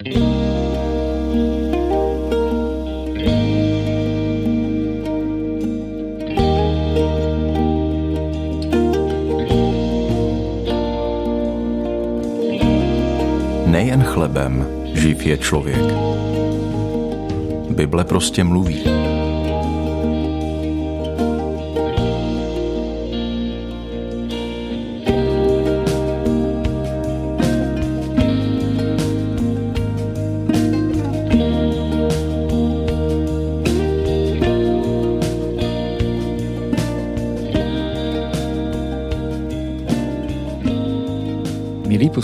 Nejen chlebem živ je člověk. Bible prostě mluví.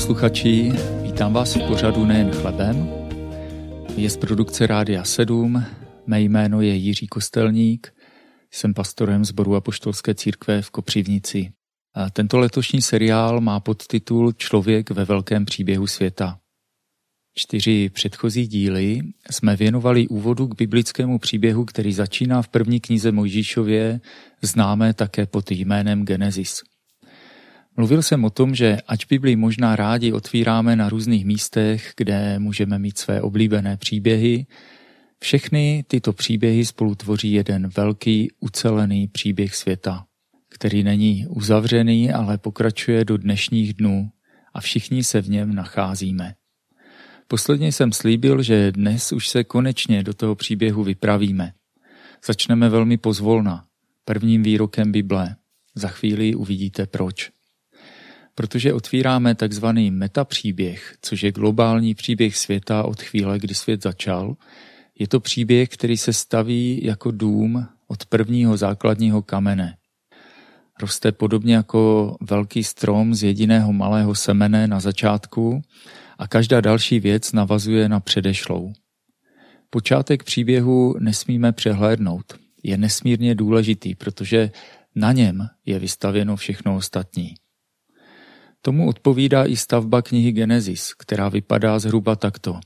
Posluchači, vítám vás v pořadu Nejen chlebem. Je z produkce Rádia 7, mé jméno je Jiří Kostelník, jsem pastorem zboru Apoštolské církve v Kopřivnici. A tento letošní seriál má podtitul Člověk ve velkém příběhu světa. Čtyři předchozí díly jsme věnovali úvodu k biblickému příběhu, který začíná v první knize Mojžíšově, známé také pod jménem Genesis. Mluvil jsem o tom, že ač Bibli možná rádi otvíráme na různých místech, kde můžeme mít své oblíbené příběhy, všechny tyto příběhy spolu tvoří jeden velký ucelený příběh světa, který není uzavřený, ale pokračuje do dnešních dnů a všichni se v něm nacházíme. Posledně jsem slíbil, že dnes už se konečně do toho příběhu vypravíme. Začneme velmi pozvolna, prvním výrokem Bible. Za chvíli uvidíte proč protože otvíráme takzvaný metapříběh, což je globální příběh světa od chvíle, kdy svět začal. Je to příběh, který se staví jako dům od prvního základního kamene. Roste podobně jako velký strom z jediného malého semene na začátku a každá další věc navazuje na předešlou. Počátek příběhu nesmíme přehlédnout. Je nesmírně důležitý, protože na něm je vystavěno všechno ostatní. Tomu odpovídá i stavba knihy Genesis, která vypadá zhruba takto.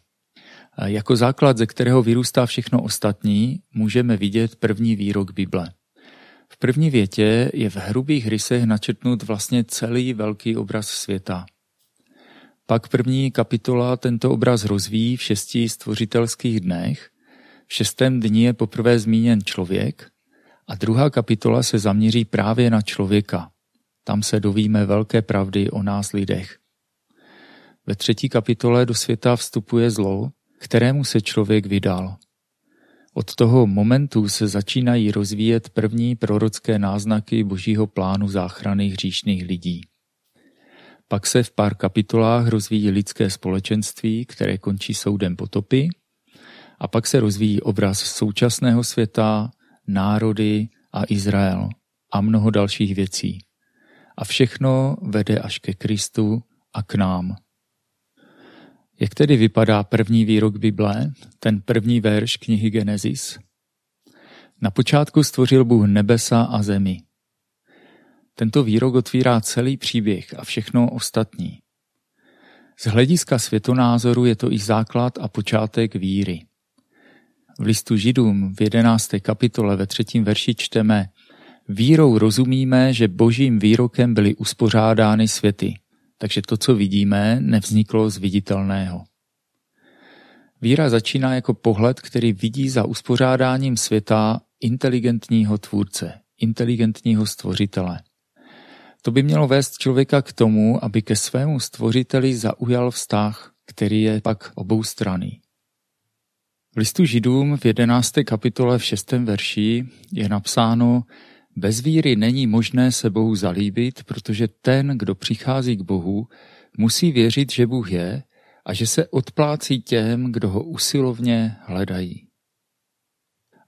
Jako základ, ze kterého vyrůstá všechno ostatní, můžeme vidět první výrok Bible. V první větě je v hrubých rysech načrtnut vlastně celý velký obraz světa. Pak první kapitola tento obraz rozvíjí v šesti stvořitelských dnech, v šestém dni je poprvé zmíněn člověk a druhá kapitola se zaměří právě na člověka, tam se dovíme velké pravdy o nás lidech. Ve třetí kapitole do světa vstupuje zlo, kterému se člověk vydal. Od toho momentu se začínají rozvíjet první prorocké náznaky božího plánu záchrany hříšných lidí. Pak se v pár kapitolách rozvíjí lidské společenství, které končí soudem potopy, a pak se rozvíjí obraz současného světa, národy a Izrael a mnoho dalších věcí a všechno vede až ke Kristu a k nám. Jak tedy vypadá první výrok Bible, ten první verš knihy Genesis? Na počátku stvořil Bůh nebesa a zemi. Tento výrok otvírá celý příběh a všechno ostatní. Z hlediska světonázoru je to i základ a počátek víry. V listu Židům v jedenácté kapitole ve třetím verši čteme Vírou rozumíme, že božím výrokem byly uspořádány světy, takže to, co vidíme, nevzniklo z viditelného. Víra začíná jako pohled, který vidí za uspořádáním světa inteligentního tvůrce, inteligentního stvořitele. To by mělo vést člověka k tomu, aby ke svému stvořiteli zaujal vztah, který je pak oboustranný. V listu Židům v 11. kapitole v 6. verši je napsáno, bez víry není možné se Bohu zalíbit, protože ten, kdo přichází k Bohu, musí věřit, že Bůh je a že se odplácí těm, kdo ho usilovně hledají.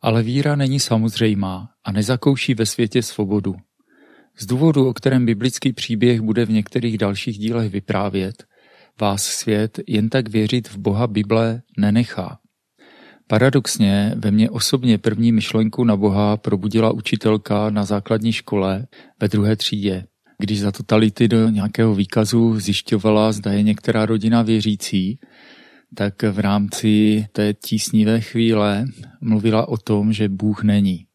Ale víra není samozřejmá a nezakouší ve světě svobodu. Z důvodu, o kterém biblický příběh bude v některých dalších dílech vyprávět, vás svět jen tak věřit v Boha Bible nenechá. Paradoxně ve mně osobně první myšlenku na Boha probudila učitelka na základní škole ve druhé třídě. Když za totality do nějakého výkazu zjišťovala, zda je některá rodina věřící, tak v rámci té tísnivé chvíle mluvila o tom, že Bůh není.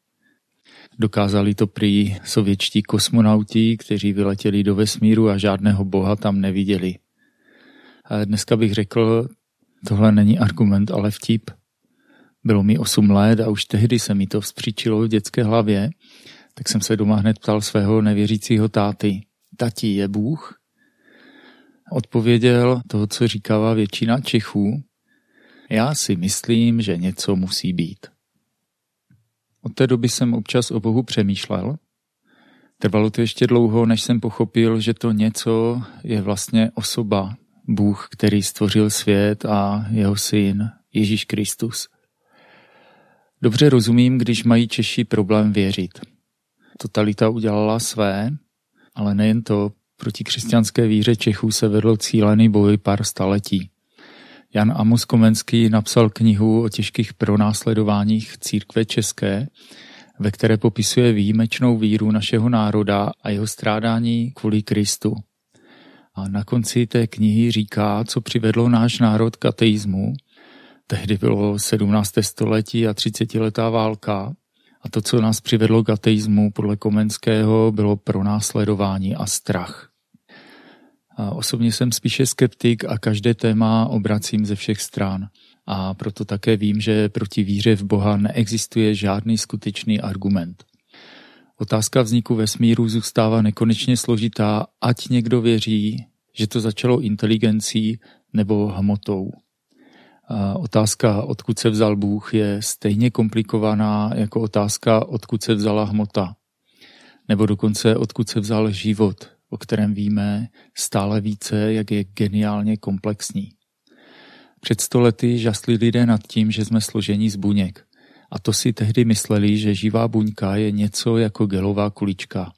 Dokázali to prý sovětští kosmonauti, kteří vyletěli do vesmíru a žádného boha tam neviděli. A dneska bych řekl, Tohle není argument, ale vtip. Bylo mi 8 let a už tehdy se mi to vzpříčilo v dětské hlavě, tak jsem se doma hned ptal svého nevěřícího táty. Tati je Bůh? Odpověděl to, co říkala většina Čechů. Já si myslím, že něco musí být. Od té doby jsem občas o Bohu přemýšlel. Trvalo to ještě dlouho, než jsem pochopil, že to něco je vlastně osoba, Bůh, který stvořil svět a jeho syn Ježíš Kristus. Dobře rozumím, když mají Češi problém věřit. Totalita udělala své, ale nejen to, proti křesťanské víře Čechů se vedl cílený boj pár staletí. Jan Amos Komenský napsal knihu o těžkých pronásledováních církve české, ve které popisuje výjimečnou víru našeho národa a jeho strádání kvůli Kristu. A na konci té knihy říká, co přivedlo náš národ k ateismu. Tehdy bylo 17. století a 30 letá válka. A to, co nás přivedlo k ateismu, podle Komenského, bylo pronásledování a strach. A osobně jsem spíše skeptik a každé téma obracím ze všech stran. A proto také vím, že proti víře v Boha neexistuje žádný skutečný argument. Otázka vzniku vesmíru zůstává nekonečně složitá, ať někdo věří, že to začalo inteligencí nebo hmotou. Otázka, odkud se vzal Bůh, je stejně komplikovaná jako otázka, odkud se vzala hmota. Nebo dokonce, odkud se vzal život, o kterém víme stále více, jak je geniálně komplexní. Před stolety žasli lidé nad tím, že jsme složení z buněk. A to si tehdy mysleli, že živá buňka je něco jako gelová kulička.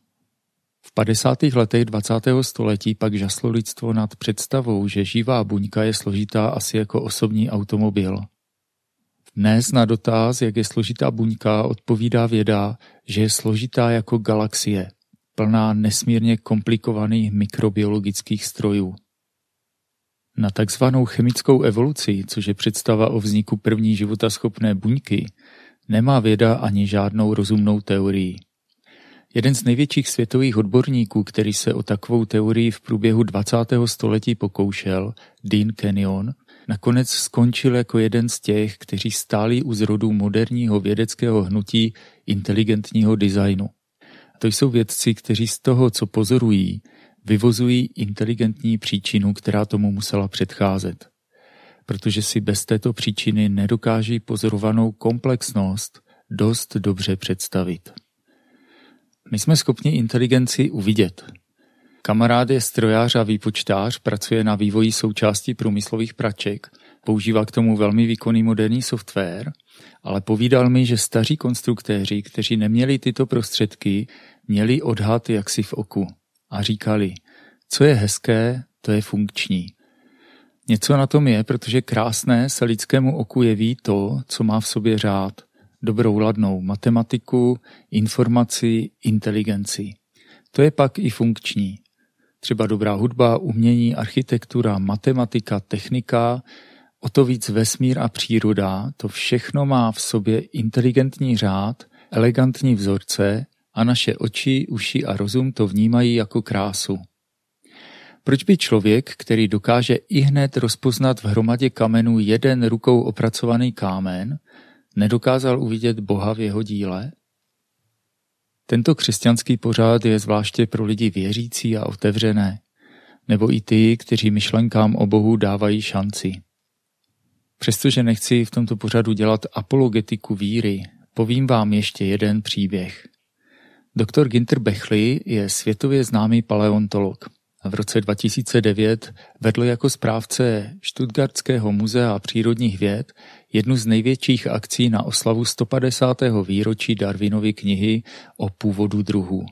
V 50. letech 20. století pak žaslo lidstvo nad představou, že živá buňka je složitá asi jako osobní automobil. Dnes na dotaz, jak je složitá buňka, odpovídá věda, že je složitá jako galaxie, plná nesmírně komplikovaných mikrobiologických strojů. Na takzvanou chemickou evoluci, což je představa o vzniku první životaschopné buňky, nemá věda ani žádnou rozumnou teorii. Jeden z největších světových odborníků, který se o takovou teorii v průběhu 20. století pokoušel, Dean Kenyon, nakonec skončil jako jeden z těch, kteří stáli u zrodu moderního vědeckého hnutí inteligentního designu. To jsou vědci, kteří z toho, co pozorují, vyvozují inteligentní příčinu, která tomu musela předcházet. Protože si bez této příčiny nedokáží pozorovanou komplexnost dost dobře představit. My jsme schopni inteligenci uvidět. Kamarád je strojář a výpočtář, pracuje na vývoji součástí průmyslových praček, používá k tomu velmi výkonný moderní software, ale povídal mi, že staří konstruktéři, kteří neměli tyto prostředky, měli odhad jaksi v oku a říkali, co je hezké, to je funkční. Něco na tom je, protože krásné se lidskému oku jeví to, co má v sobě řád dobrou ladnou matematiku, informaci, inteligenci. To je pak i funkční. Třeba dobrá hudba, umění, architektura, matematika, technika, o to víc vesmír a příroda, to všechno má v sobě inteligentní řád, elegantní vzorce a naše oči, uši a rozum to vnímají jako krásu. Proč by člověk, který dokáže i hned rozpoznat v hromadě kamenů jeden rukou opracovaný kámen, nedokázal uvidět Boha v jeho díle? Tento křesťanský pořád je zvláště pro lidi věřící a otevřené, nebo i ty, kteří myšlenkám o Bohu dávají šanci. Přestože nechci v tomto pořadu dělat apologetiku víry, povím vám ještě jeden příběh. Doktor Ginter Bechley je světově známý paleontolog v roce 2009 vedl jako správce Stuttgartského muzea přírodních věd jednu z největších akcí na oslavu 150. výročí Darwinovy knihy o původu druhů.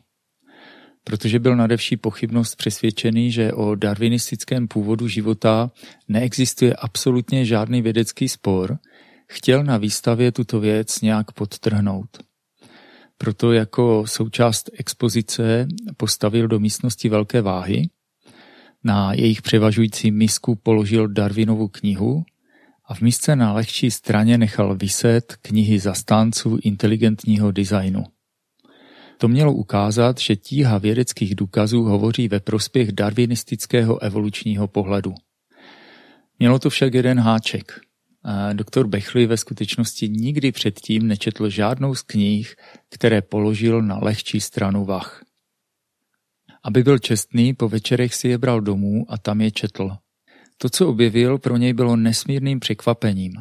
Protože byl nadevší pochybnost přesvědčený, že o darwinistickém původu života neexistuje absolutně žádný vědecký spor, chtěl na výstavě tuto věc nějak podtrhnout. Proto jako součást expozice postavil do místnosti velké váhy, na jejich převažující misku položil Darwinovu knihu a v misce na lehčí straně nechal vyset knihy zastánců inteligentního designu. To mělo ukázat, že tíha vědeckých důkazů hovoří ve prospěch darwinistického evolučního pohledu. Mělo to však jeden háček. Doktor Bechli ve skutečnosti nikdy předtím nečetl žádnou z knih, které položil na lehčí stranu vach. Aby byl čestný, po večerech si je bral domů a tam je četl. To, co objevil, pro něj bylo nesmírným překvapením.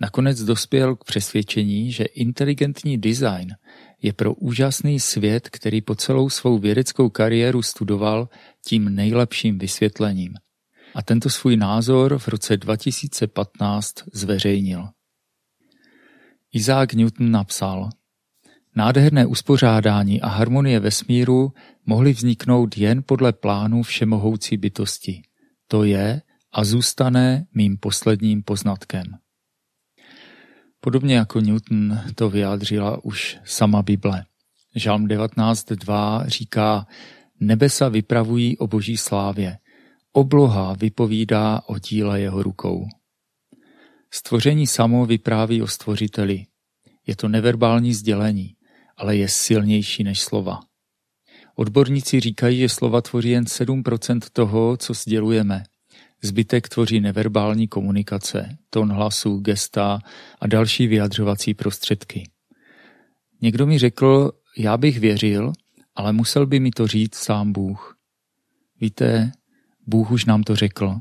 Nakonec dospěl k přesvědčení, že inteligentní design je pro úžasný svět, který po celou svou vědeckou kariéru studoval, tím nejlepším vysvětlením. A tento svůj názor v roce 2015 zveřejnil. Isaac Newton napsal, Nádherné uspořádání a harmonie vesmíru mohly vzniknout jen podle plánu všemohoucí bytosti. To je a zůstane mým posledním poznatkem. Podobně jako Newton to vyjádřila už sama Bible. Žalm 19.2 říká, nebesa vypravují o boží slávě, obloha vypovídá o díle jeho rukou. Stvoření samo vypráví o stvořiteli. Je to neverbální sdělení, ale je silnější než slova. Odborníci říkají, že slova tvoří jen 7% toho, co sdělujeme. Zbytek tvoří neverbální komunikace, tón hlasu, gesta a další vyjadřovací prostředky. Někdo mi řekl, já bych věřil, ale musel by mi to říct sám Bůh. Víte, Bůh už nám to řekl.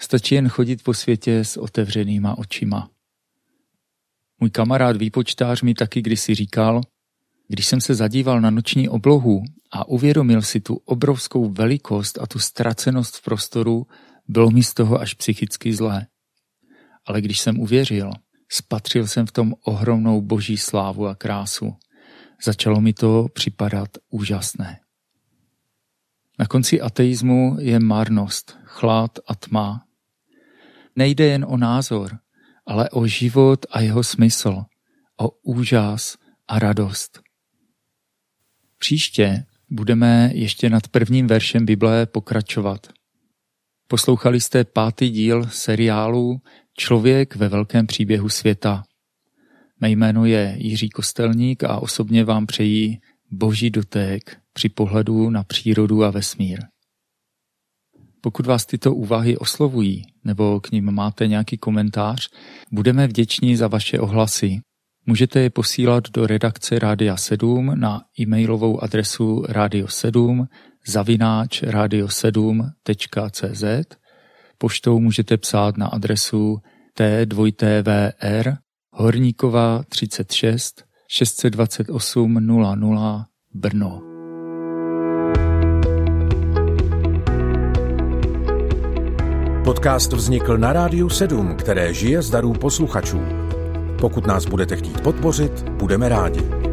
Stačí jen chodit po světě s otevřenýma očima. Můj kamarád výpočtář mi taky kdysi říkal, když jsem se zadíval na noční oblohu a uvědomil si tu obrovskou velikost a tu ztracenost v prostoru, bylo mi z toho až psychicky zlé. Ale když jsem uvěřil, spatřil jsem v tom ohromnou boží slávu a krásu. Začalo mi to připadat úžasné. Na konci ateismu je marnost, chlad a tma. Nejde jen o názor, ale o život a jeho smysl, o úžas a radost. Příště budeme ještě nad prvním veršem Bible pokračovat. Poslouchali jste pátý díl seriálu Člověk ve velkém příběhu světa. Mé jméno je Jiří Kostelník a osobně vám přeji boží dotek při pohledu na přírodu a vesmír. Pokud vás tyto úvahy oslovují nebo k ním máte nějaký komentář, budeme vděční za vaše ohlasy. Můžete je posílat do redakce Rádia 7 na e-mailovou adresu radio7 zavináč radio7.cz. Poštou můžete psát na adresu t2tvr Horníková 36 628 00 Brno. Podcast vznikl na Rádiu 7, které žije z darů posluchačů. Pokud nás budete chtít podpořit, budeme rádi.